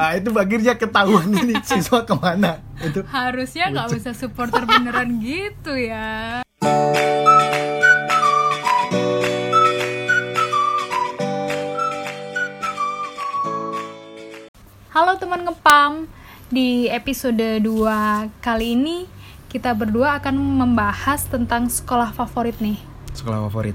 ah, itu akhirnya ketahuan ini siswa ke mana itu Harusnya nggak bisa supporter beneran gitu ya. Halo teman ngepam. Di episode 2 kali ini kita berdua akan membahas tentang sekolah favorit nih. sekolah favorit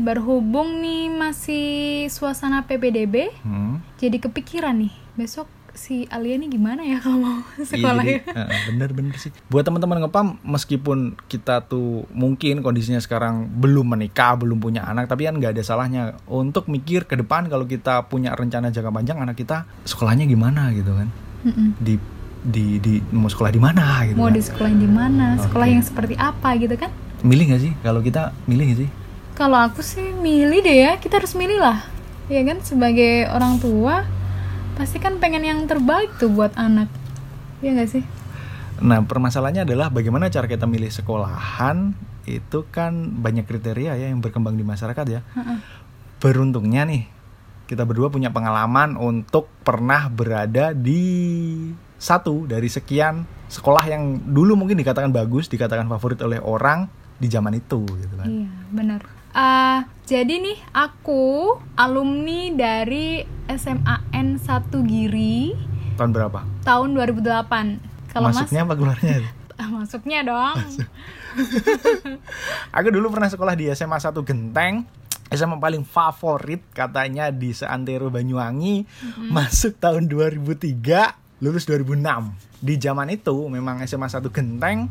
Berhubung nih masih suasana PPDB, hmm. jadi kepikiran nih besok si Alia nih gimana ya kalau mau Iya, sekolah jadi, ya? eh, bener-bener sih. Buat teman-teman ngepam, meskipun kita tuh mungkin kondisinya sekarang belum menikah, belum punya anak, tapi kan nggak ada salahnya untuk mikir ke depan kalau kita punya rencana jangka panjang anak kita sekolahnya gimana gitu kan? Mm-mm. Di di di mau sekolah di mana gitu Mau kan? di sekolah di mana? Sekolah Oke. yang seperti apa gitu kan? Milih nggak sih? Kalau kita milih nggak sih? Kalau aku sih milih deh ya, kita harus milih lah. Ya kan sebagai orang tua pasti kan pengen yang terbaik tuh buat anak. Iya nggak sih? Nah, permasalahannya adalah bagaimana cara kita milih sekolahan itu kan banyak kriteria ya yang berkembang di masyarakat ya. Ha-ha. Beruntungnya nih kita berdua punya pengalaman untuk pernah berada di satu dari sekian sekolah yang dulu mungkin dikatakan bagus, dikatakan favorit oleh orang di zaman itu gitu kan. Iya, benar. Ah, jadi nih aku alumni dari SMAN 1 Giri Tahun berapa? tahun 2008. Kalau Masuknya apa keluarnya? Mas masuknya dong. Aku dulu pernah sekolah di SMA 1 Genteng. SMA paling favorit katanya di seantero Banyuwangi. Masuk tahun 2003, lulus 2006. Di zaman itu memang SMA 1 Genteng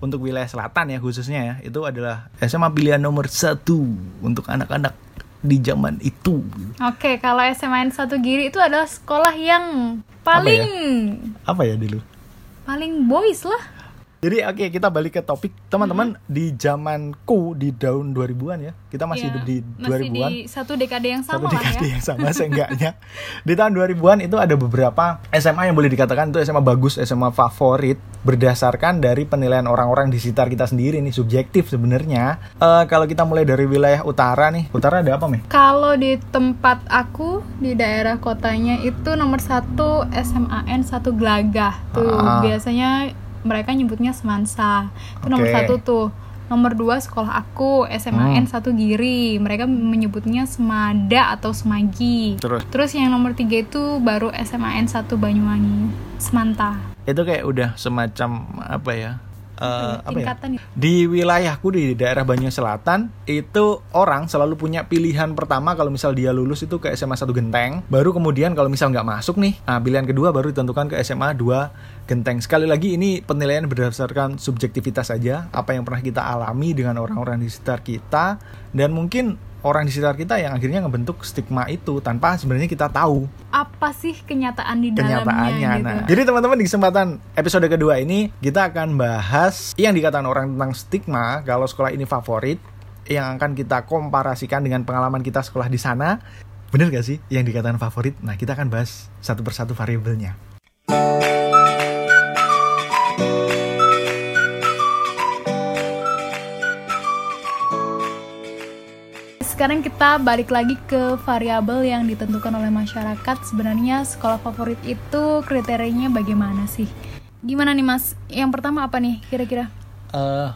untuk wilayah selatan ya khususnya ya itu adalah SMA pilihan nomor satu untuk anak-anak di zaman itu. Oke, kalau SMAN 1 Giri itu adalah sekolah yang paling Apa ya dulu? paling boys lah. Jadi oke kita balik ke topik. Teman-teman di zamanku di tahun 2000-an ya kita masih Iya, hidup di masih 2000-an di satu dekade yang sama satu lah dekade ya. yang sama seenggaknya. Di tahun 2000-an itu ada beberapa SMA yang boleh dikatakan itu SMA bagus SMA favorit berdasarkan dari penilaian orang-orang di sekitar kita sendiri nih subjektif sebenarnya. Eh, kalau kita mulai dari wilayah utara nih utara ada apa nih Kalau di tempat aku di daerah kotanya itu nomor satu SMAN satu Gelagah tuh. Ah. biasanya mereka nyebutnya Semansa. Itu nomor Oke. satu tuh. Nomor dua sekolah aku SMAN Hmm. satu Giri. Mereka menyebutnya Semada atau Semagi. Terus? Terus yang nomor tiga itu baru SMAN satu Banyuwangi. Semanta. Itu kayak udah semacam apa ya Eh, apa ya? Ya? di wilayahku di daerah Banyuwangi Selatan itu orang selalu punya pilihan pertama kalau misal dia lulus itu ke SMA 1 Genteng. Baru kemudian kalau misal nggak masuk nih nah, pilihan kedua baru ditentukan ke SMA 2 Genteng. Sekali lagi ini penilaian berdasarkan subjektivitas saja apa yang pernah kita alami dengan orang-orang di sekitar kita. Dan mungkin orang di sekitar kita yang akhirnya ngebentuk stigma itu tanpa sebenarnya kita tahu apa sih kenyataan di dalamnya kenyataannya. gitu Nah, jadi teman-teman di kesempatan episode kedua ini kita akan bahas yang dikatakan orang tentang stigma kalau sekolah ini favorit yang akan kita komparasikan dengan pengalaman kita sekolah di sana. Bener gak sih yang dikatakan favorit? Nah, kita akan bahas satu persatu variabelnya. Sekarang kita balik lagi ke variabel yang ditentukan oleh masyarakat. Sebenarnya sekolah favorit itu kriterianya bagaimana sih? Gimana nih Mas? Yang pertama apa nih kira-kira? Eh,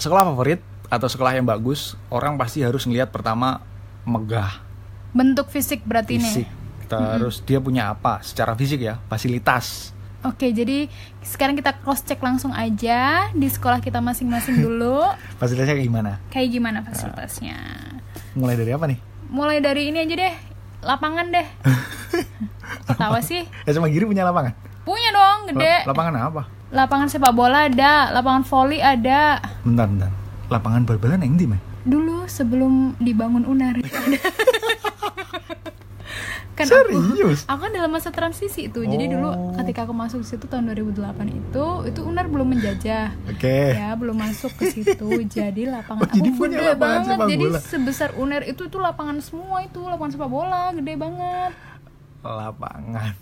sekolah favorit atau sekolah yang bagus, orang pasti harus ngelihat pertama megah, Bentuk fisik berarti fisik. nih. Terus dia punya apa? Secara fisik ya, fasilitas. Oke, jadi sekarang kita cross check langsung aja di sekolah kita masing-masing dulu. Fasilitasnya kayak gimana? Kayak gimana fasilitasnya? Mulai dari apa nih? Mulai dari ini aja deh, lapangan deh. Ketawa sih? SMA Giri punya lapangan? Punya dong, gede. La- lapangan apa? Lapangan sepak bola ada, lapangan voli ada. Bentar, bentar. Lapangan bal-balan yang di mana? Dulu sebelum dibangun UNER. kan aku, Serius? aku kan dalam masa transisi itu. Jadi dulu Oh. ketika aku masuk ke situ tahun 2008 itu, itu UNER belum menjajah. Oke. Ya, belum masuk ke situ. jadi lapangan Oh, jadi aku punya gede lapangan banget. sepak Jadi bola. sebesar UNER itu tuh lapangan semua itu, lapangan sepak bola gede banget. Lapangan.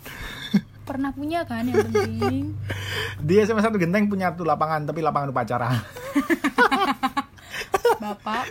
Pernah punya kan yang penting. Di SMA 1 Genteng punya tuh lapangan, tapi lapangan upacara. Bapak.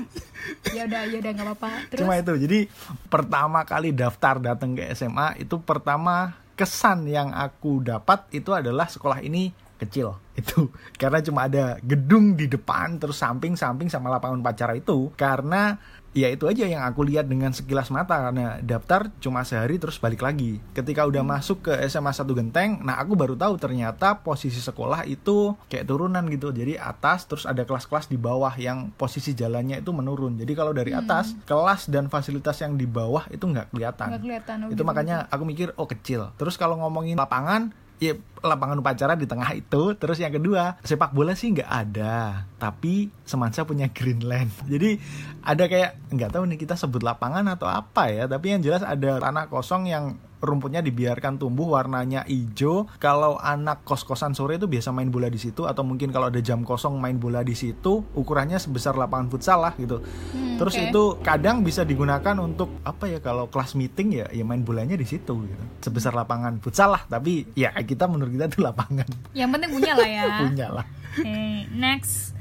Ya udah, ya udah nggak apa-apa. Terus Cuma itu. Jadi pertama kali daftar datang ke SMA itu pertama kesan yang aku dapat itu adalah sekolah ini kecil itu karena cuma ada gedung di depan terus samping-samping sama lapangan pacara itu karena ya itu aja yang aku lihat dengan sekilas mata karena daftar cuma sehari terus balik lagi. Ketika udah masuk ke SMA 1 Genteng nah aku baru tahu ternyata posisi sekolah itu kayak turunan gitu. Jadi atas terus ada kelas-kelas di bawah yang posisi jalannya itu menurun. Jadi kalau dari atas kelas dan fasilitas yang di bawah itu nggak kelihatan. Nggak kelihatan, oh itu gitu. makanya aku mikir oh kecil. Terus kalau ngomongin lapangan ya lapangan upacara di tengah itu. Terus yang kedua sepak bola sih nggak ada. Tapi Semansa punya Greenland jadi ada kayak nggak tahu nih kita sebut lapangan atau apa ya. Tapi yang jelas ada tanah kosong yang rumputnya dibiarkan tumbuh warnanya hijau kalau anak kos-kosan sore itu biasa main bola di situ atau mungkin kalau ada jam kosong main bola di situ ukurannya sebesar lapangan futsal lah gitu Hmm, terus oke. itu kadang bisa digunakan untuk apa ya kalau kelas meeting ya ya main bolanya di situ gitu sebesar lapangan futsal lah tapi ya kita menurut kita itu lapangan Yang penting punya lah ya. punya lah Oke, next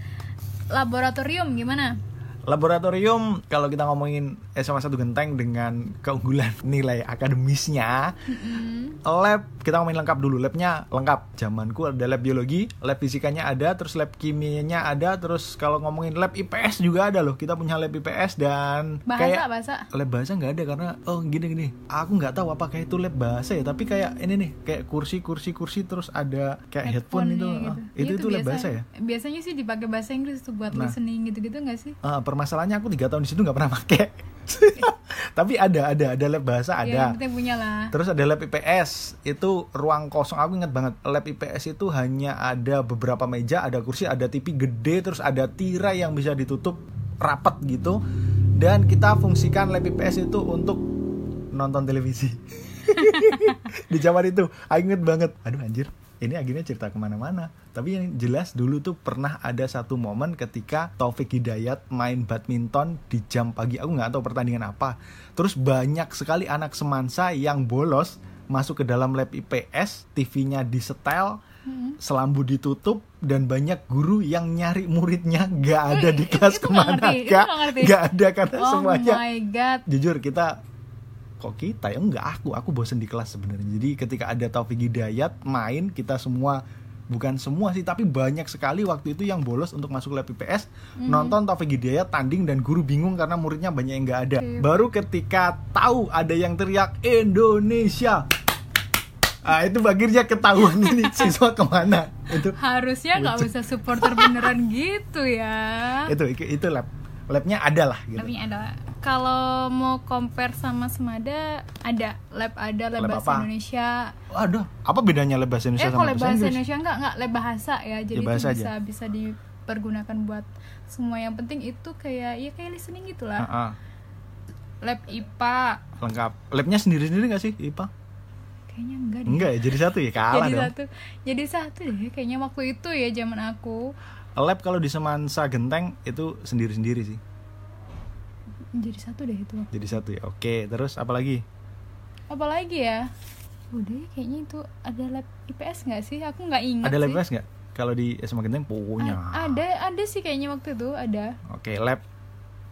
laboratorium gimana? laboratorium kalau kita ngomongin SMA 1 Genteng dengan keunggulan nilai akademisnya lab kita ngomongin lengkap dulu labnya lengkap zamanku ada lab biologi lab fisikanya ada terus lab kimianya ada terus kalau ngomongin lab IPS juga ada loh kita punya lab IPS dan Bahasa kayak bahasa. lab bahasa nggak ada karena oh gini gini aku nggak tahu apakah itu lab bahasa ya tapi kayak ini nih kayak kursi kursi kursi terus ada kayak headphone, itu Headphone-nya Ah, gitu. itu Iya, itu lab biasa. bahasa ya Biasanya sih dipakai bahasa Inggris tuh buat Nah. listening gitu-gitu nggak sih? Ah, permasalahannya aku tiga tahun di situ nggak pernah pakai tapi ada ada ada lab bahasa Ya, ada yang penting punya lah. Terus ada lab IPS, itu ruang kosong. Aku ingat banget, lab IPS itu hanya ada beberapa meja, ada kursi, ada TV gede, terus ada tirai yang bisa ditutup rapat gitu. Dan kita fungsikan lab IPS itu untuk nonton televisi. Di zaman itu, aku inget banget. Aduh anjir, ini akhirnya cerita ke mana-mana. Tapi yang jelas dulu tuh pernah ada satu momen ketika Taufik Hidayat main badminton di jam pagi. Aku nggak tahu pertandingan apa. Terus banyak sekali anak semansa yang bolos masuk ke dalam lab IPS, TV-nya disetel, selambu ditutup dan banyak guru yang nyari muridnya nggak ada di kelas itu ke mana nggak ngerti. nggak ada karena Oh semuanya my god. jujur kita kok kita ya? Enggak aku aku bosen di kelas sebenarnya. Jadi ketika ada Taufik Hidayat main kita semua bukan semua sih tapi banyak sekali waktu itu yang bolos untuk masuk lab IPS Mhm. nonton Taufik Hidayat tanding dan guru bingung karena muridnya banyak yang nggak ada. Oke. baru ketika tahu ada yang teriak Indonesia! Ah itu akhirnya ketahuan ini siswa ke mana. Itu Harusnya nggak usah supporter beneran gitu ya. itu itu lab labnya ada lah gitu. Tapi ada kalau mau compare sama Semada ada lab ada lab, Lab bahasa apa? Indonesia. Waduh, apa bedanya lab bahasa Indonesia eh sama kalau lab bahasa Inggris? Indonesia enggak enggak lab bahasa ya. Jadi Ya, bahasa itu aja. bisa bisa dipergunakan buat semua yang penting itu kayak ya kayak listening gitulah. Ah, ah. Lab IPA lengkap. Labnya sendiri-sendiri gak sih, IPA? kayaknya enggak deh. Enggak ya, jadi satu ya kalah jadi dong. satu jadi satu deh kayaknya waktu itu ya zaman aku Lab kalau di Semansa Genteng itu sendiri-sendiri sih. Jadi satu deh itu Jadi satu ya. Oke, terus apa lagi? apalagi ya udah ya, kayaknya itu ada lab IPS nggak sih aku nggak ingat Ada lab sih. IPS nggak? Kalau di SMA Genteng punya. A- ada ada sih kayaknya waktu itu ada Oke, lab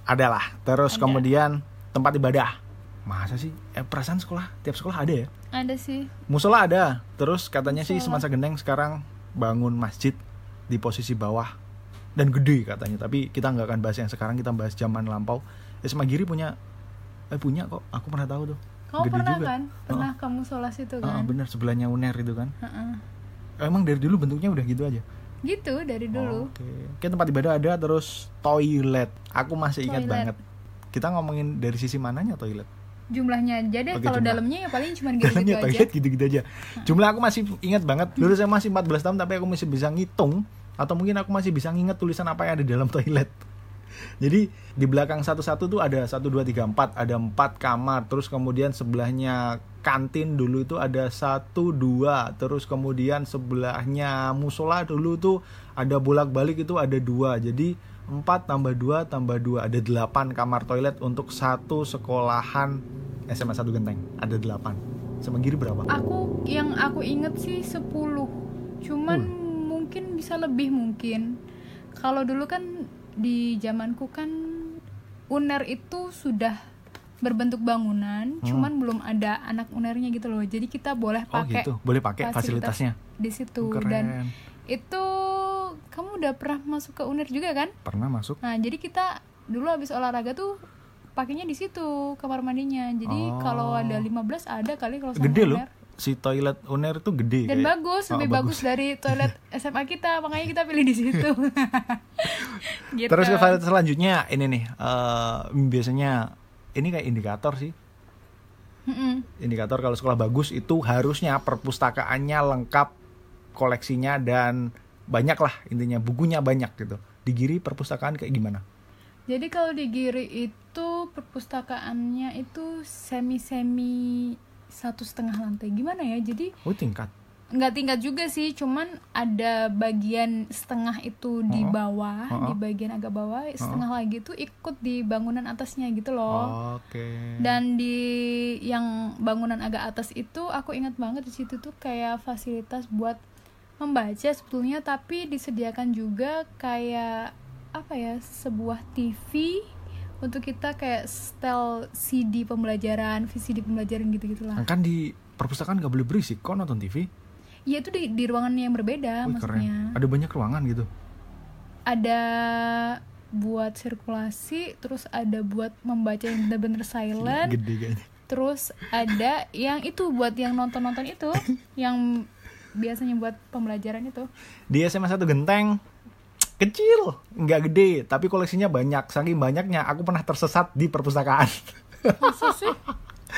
adalah. Terus Ada. kemudian tempat ibadah. Masa sih? Eh, perasaan sekolah, tiap sekolah ada ya? ada sih Musola ada. Terus katanya sih Musola. Semansa Genteng sekarang bangun masjid di posisi bawah dan gede katanya. Tapi kita nggak akan bahas yang sekarang, kita bahas zaman lampau. SMA Giri punya eh punya kok. Aku pernah tahu tuh. kamu Gede pernah juga. kan pernah kamu sholat itu kan bener sebelahnya UNER itu kan. Heeh. Emang dari dulu bentuknya udah gitu aja. gitu dari dulu Oke. Oke, tempat ibadah ada terus toilet. Aku masih ingat Toilet. banget. Kita ngomongin dari sisi mananya toilet? jumlahnya aja deh Oke, kalau dalamnya ya paling cuma gitu, Dalamnya aja toilet gitu-gitu aja. Jumlah aku masih ingat banget. Dulu saya masih 14 tahun tapi aku masih bisa ngitung atau mungkin aku masih bisa nginget tulisan apa yang ada di dalam toilet. Jadi di belakang satu-satu tuh ada 1 2 3 4, ada 4 kamar, terus kemudian sebelahnya kantin dulu itu ada 1 2, terus kemudian sebelahnya musola dulu tuh ada bolak-balik itu ada dua. Jadi 4 tambah 2 tambah 2 ada 8 kamar toilet untuk satu sekolahan SMA 1 Genteng. Ada 8. Sama Giri berapa? aku yang aku inget sih 10 cuman mungkin bisa lebih mungkin kalau dulu kan di zamanku kan uner itu sudah berbentuk bangunan, cuman belum ada anak unernya gitu loh. Jadi kita boleh Hmm. Oh pakai gitu, boleh pakai fasilitas fasilitasnya. di situ Keren. dan itu kamu udah pernah masuk ke uner juga kan? Pernah masuk? Nah, jadi kita dulu habis olahraga tuh pakainya di situ kamar mandinya. Jadi Oh. kalau ada 15 ada kali kalau sama Gede loh. Si toilet uner itu gede. Dan kayak- bagus, Oh, lebih bagus. dari toilet SMA kita, makanya kita pilih di situ. gitu. Terus ke fasilitas selanjutnya ini nih, eh, biasanya ini kayak indikator sih. Mm-mm. Indikator kalau sekolah bagus itu harusnya perpustakaannya lengkap, koleksinya dan banyak lah intinya bukunya banyak gitu. Di Giri perpustakaan kayak gimana? Jadi kalau di Giri itu perpustakaannya itu semi-semi satu setengah lantai. Gimana ya? Jadi Oh tingkat. nggak tingkat juga sih, cuman ada bagian setengah itu di Oh. bawah, Oh. di bagian agak bawah, setengah lagi itu ikut di bangunan atasnya gitu loh. Oke. Dan di yang bangunan agak atas itu aku ingat banget di situ tuh kayak fasilitas buat membaca sebetulnya tapi disediakan juga kayak apa ya sebuah TV untuk kita kayak setel CD pembelajaran, VCD pembelajaran gitu-gitulah. kan di perpustakaan nggak boleh berisik kok nonton TV Ya itu di, di ruangan yang berbeda Wih, maksudnya. keren ada banyak ruangan gitu Ada buat sirkulasi, terus ada buat membaca yang bener-bener silent. gede kayaknya Terus ada yang itu buat yang nonton-nonton itu, yang biasanya buat pembelajaran itu. di SMA 1 Genteng kecil nggak gede tapi koleksinya banyak saking banyaknya aku pernah tersesat di perpustakaan Masa sih?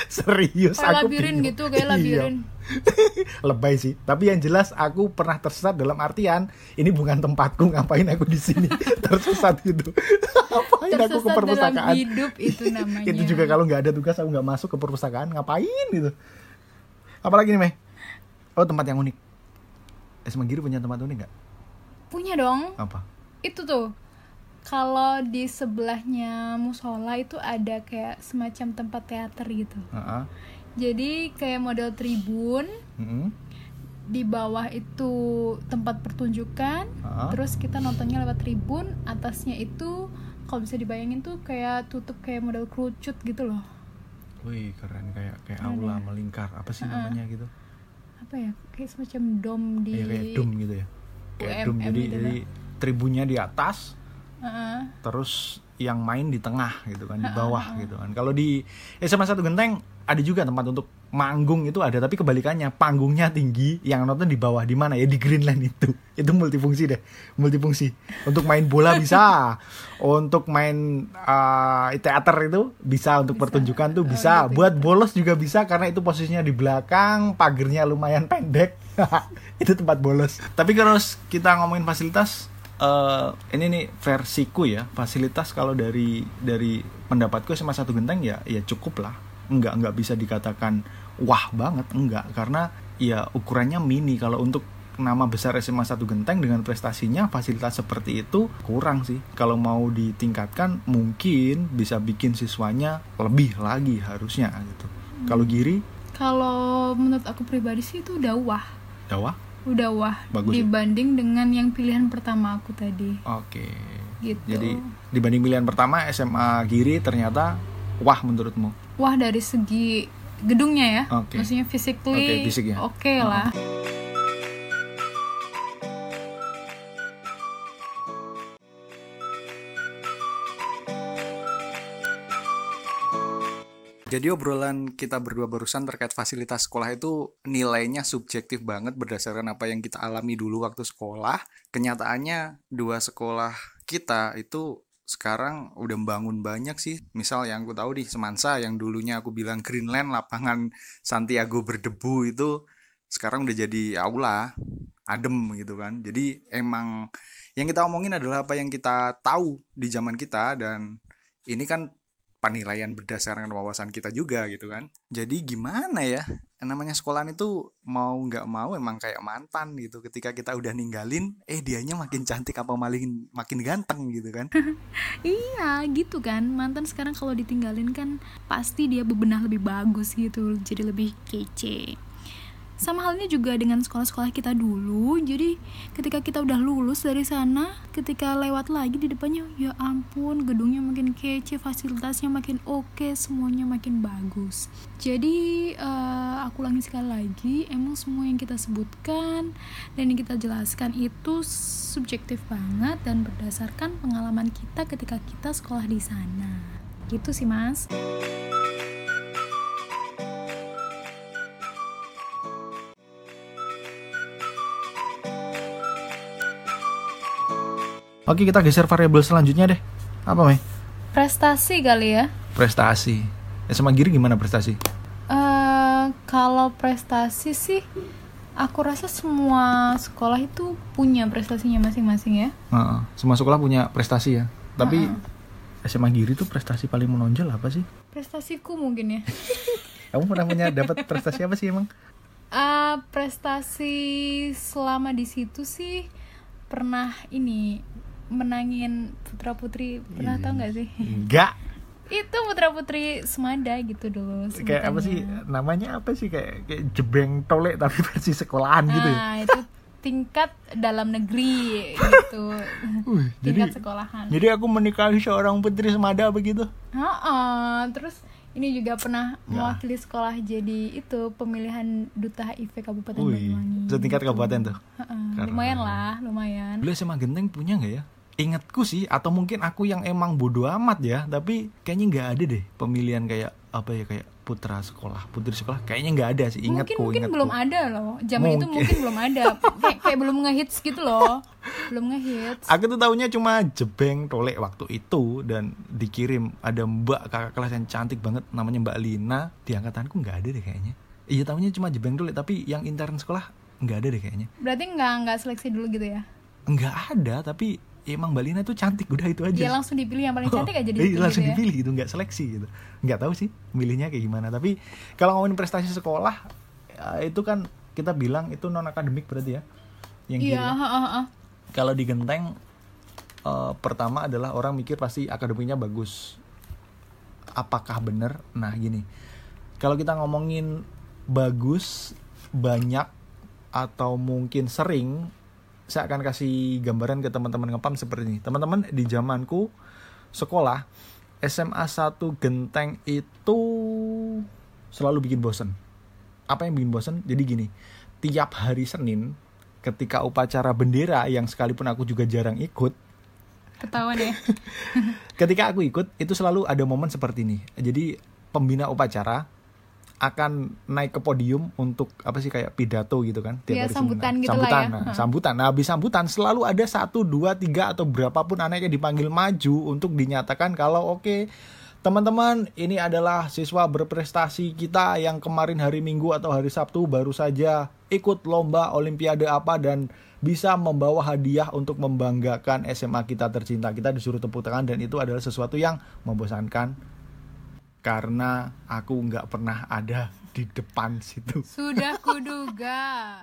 serius Kayak aku labirin bingung. gitu, kayak Iya. labirin. lebay sih tapi yang jelas aku pernah tersesat dalam artian ini bukan tempatku ngapain aku di sini tersesat gitu ngapain aku ke Tersesat dalam perpustakaan hidup itu namanya. itu juga kalau nggak ada tugas aku nggak masuk ke perpustakaan ngapain gitu apalagi nih meh oh tempat yang unik SMA Giri punya tempat unik nggak Punya dong. apa Itu tuh. Kalau di sebelahnya musola itu ada kayak semacam tempat teater gitu. Heeh. Jadi kayak model tribun, Mm-mm. di bawah itu tempat pertunjukan, Heeh. terus kita nontonnya lewat tribun, atasnya itu kalau bisa dibayangin tuh kayak tutup kayak model kerucut gitu loh. Wih keren kayak kayak Keren aula ya? melingkar apa sih namanya gitu Apa ya? Kayak semacam dom di Iya, kayak dom gitu ya kayak UMM dom jadi gitu jadi tribunnya di atas Heeh. terus yang main di tengah gitu kan di bawah gitu kan. Kalau di SMA 1 Genteng ada juga tempat untuk manggung itu ada tapi kebalikannya panggungnya tinggi yang nonton di bawah di mana ya? Di Greenland itu. Itu multifungsi deh multifungsi. Untuk main bola bisa untuk main uh, teater itu bisa untuk pertunjukan tuh bisa. buat bolos juga bisa karena itu posisinya di belakang pagernya lumayan pendek. Itu tempat bolos. Tapi kalau kita ngomongin fasilitas eh ini nih versiku ya fasilitas kalau dari dari pendapatku SMA satu genteng ya ya cukup lah. Enggak enggak bisa dikatakan wah banget enggak. Karena ya ukurannya mini. Kalau untuk nama besar SMA satu genteng dengan prestasinya fasilitas seperti itu kurang sih. Kalau mau ditingkatkan mungkin bisa bikin siswanya lebih lagi harusnya gitu. Kalau Giri? Kalau menurut aku pribadi sih itu udah wah, Dawa udah wah Bagus ya? dibanding dengan yang pilihan pertama aku tadi. oke Gitu. jadi dibanding pilihan pertama SMA Giri ternyata wah menurutmu Wah dari segi gedungnya ya, Oke. maksudnya physically Oke, fisik ya. oke lah. Jadi obrolan kita berdua barusan terkait fasilitas sekolah itu nilainya subjektif banget berdasarkan apa yang kita alami dulu waktu sekolah. Kenyataannya dua sekolah kita itu sekarang udah membangun banyak sih. Misal yang aku tahu di Semansa yang dulunya aku bilang Greenland lapangan Santiago berdebu itu sekarang udah jadi aula adem gitu kan. Jadi emang yang kita omongin adalah apa yang kita tahu di zaman kita dan ini kan penilaian berdasarkan wawasan kita juga gitu kan. Jadi gimana ya namanya sekolahan itu mau nggak mau emang kayak mantan gitu. Ketika kita udah ninggalin eh dianya makin cantik apa makin makin ganteng gitu kan. Iya gitu kan. Mantan sekarang kalau ditinggalin kan pasti dia bebenah lebih bagus gitu jadi lebih kece sama halnya juga dengan sekolah-sekolah kita dulu. Jadi ketika kita udah lulus dari sana ketika lewat lagi di depannya ya ampun gedungnya makin kece fasilitasnya makin oke semuanya makin bagus. Jadi uh, aku ulangi sekali lagi emang semua yang kita sebutkan dan yang kita jelaskan itu subjektif banget dan berdasarkan pengalaman kita ketika kita sekolah di sana. Gitu sih mas Oke kita geser variabel selanjutnya deh. Apa Mei? Prestasi kali ya. Prestasi. SMA Giri gimana prestasi? Uh, kalau prestasi sih, aku rasa semua sekolah itu punya prestasinya masing-masing ya. Uh, semua sekolah punya prestasi ya. Tapi uh -uh. SMA Giri tuh prestasi paling menonjol apa sih? Prestasiku mungkin ya. Kamu pernah punya dapat prestasi apa sih emang? Uh, prestasi selama di situ sih pernah ini menangin putra putri pernah tau nggak sih enggak itu putra putri semada gitu dulu sebutannya. kayak apa sih namanya apa sih kayak kayak jebeng tolek tapi versi sekolahan gitu ya ah, itu tingkat dalam negeri gitu uh, tingkat jadi, sekolahan jadi aku menikahi seorang putri semada begitu uh -uh. terus ini juga pernah ya. mewakili sekolah jadi itu pemilihan duta HIV Kabupaten Banyuwangi. Setingkat kabupaten tuh. Uh -uh. Lumayan lah, lumayan. Dulu SMA Genteng punya nggak ya? Ingatku sih atau mungkin aku yang emang bodoh amat ya tapi kayaknya nggak ada deh pemilihan kayak apa ya kayak putra sekolah putri sekolah. Kayaknya nggak ada sih ingatku mungkin, mungkin ingatku. belum ada loh. Zaman mungkin. itu mungkin. belum ada. Kayak, kayak belum ngehits gitu loh. Belum ngehits. Aku tuh tahunya cuma jebeng tolek waktu itu dan dikirim ada mbak kakak kelas yang cantik banget namanya mbak Lina. Di angkatanku nggak ada deh kayaknya. Iya tahunya cuma jebeng tolek tapi yang intern sekolah nggak ada deh kayaknya. Berarti nggak nggak seleksi dulu gitu ya? Nggak ada tapi emang Mbak Lina tuh cantik udah itu aja. Dia langsung dipilih yang paling oh, cantik aja di iya, langsung gitu ya? dipilih gitu nggak seleksi gitu. Nggak tahu sih milihnya kayak gimana. Tapi kalau ngomongin prestasi sekolah ya itu kan kita bilang itu non akademik berarti ya. Yang iya. Uh. Kalau di Genteng uh, pertama adalah orang mikir pasti akademiknya bagus. Apakah benar? Nah gini, kalau kita ngomongin bagus banyak atau mungkin sering saya akan kasih gambaran ke teman-teman ngepam seperti ini. Teman-teman di zamanku sekolah SMA 1 Genteng itu selalu bikin bosen. Apa yang bikin bosen? Jadi gini, tiap hari Senin ketika upacara bendera yang sekalipun aku juga jarang ikut, ketahuan ya. ketika aku ikut itu selalu ada momen seperti ini. Jadi pembina upacara akan naik ke podium untuk apa sih kayak pidato gitu kan tiap ya, hari sambutan gitu sambutan lah ya. nah, sambutan. Nah habis sambutan selalu ada satu dua tiga atau berapapun anaknya dipanggil maju untuk dinyatakan kalau oke okay, teman-teman ini adalah siswa berprestasi kita yang kemarin hari Minggu atau hari Sabtu baru saja ikut lomba olimpiade apa dan bisa membawa hadiah untuk membanggakan SMA kita tercinta. Kita disuruh tepuk tangan dan itu adalah sesuatu yang membosankan karena aku nggak pernah ada di depan situ. Sudah kuduga.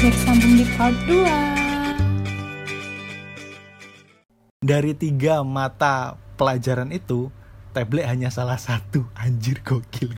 Bersambung di part 2. Dari tiga mata pelajaran itu, tablet hanya salah satu. Anjir gokil.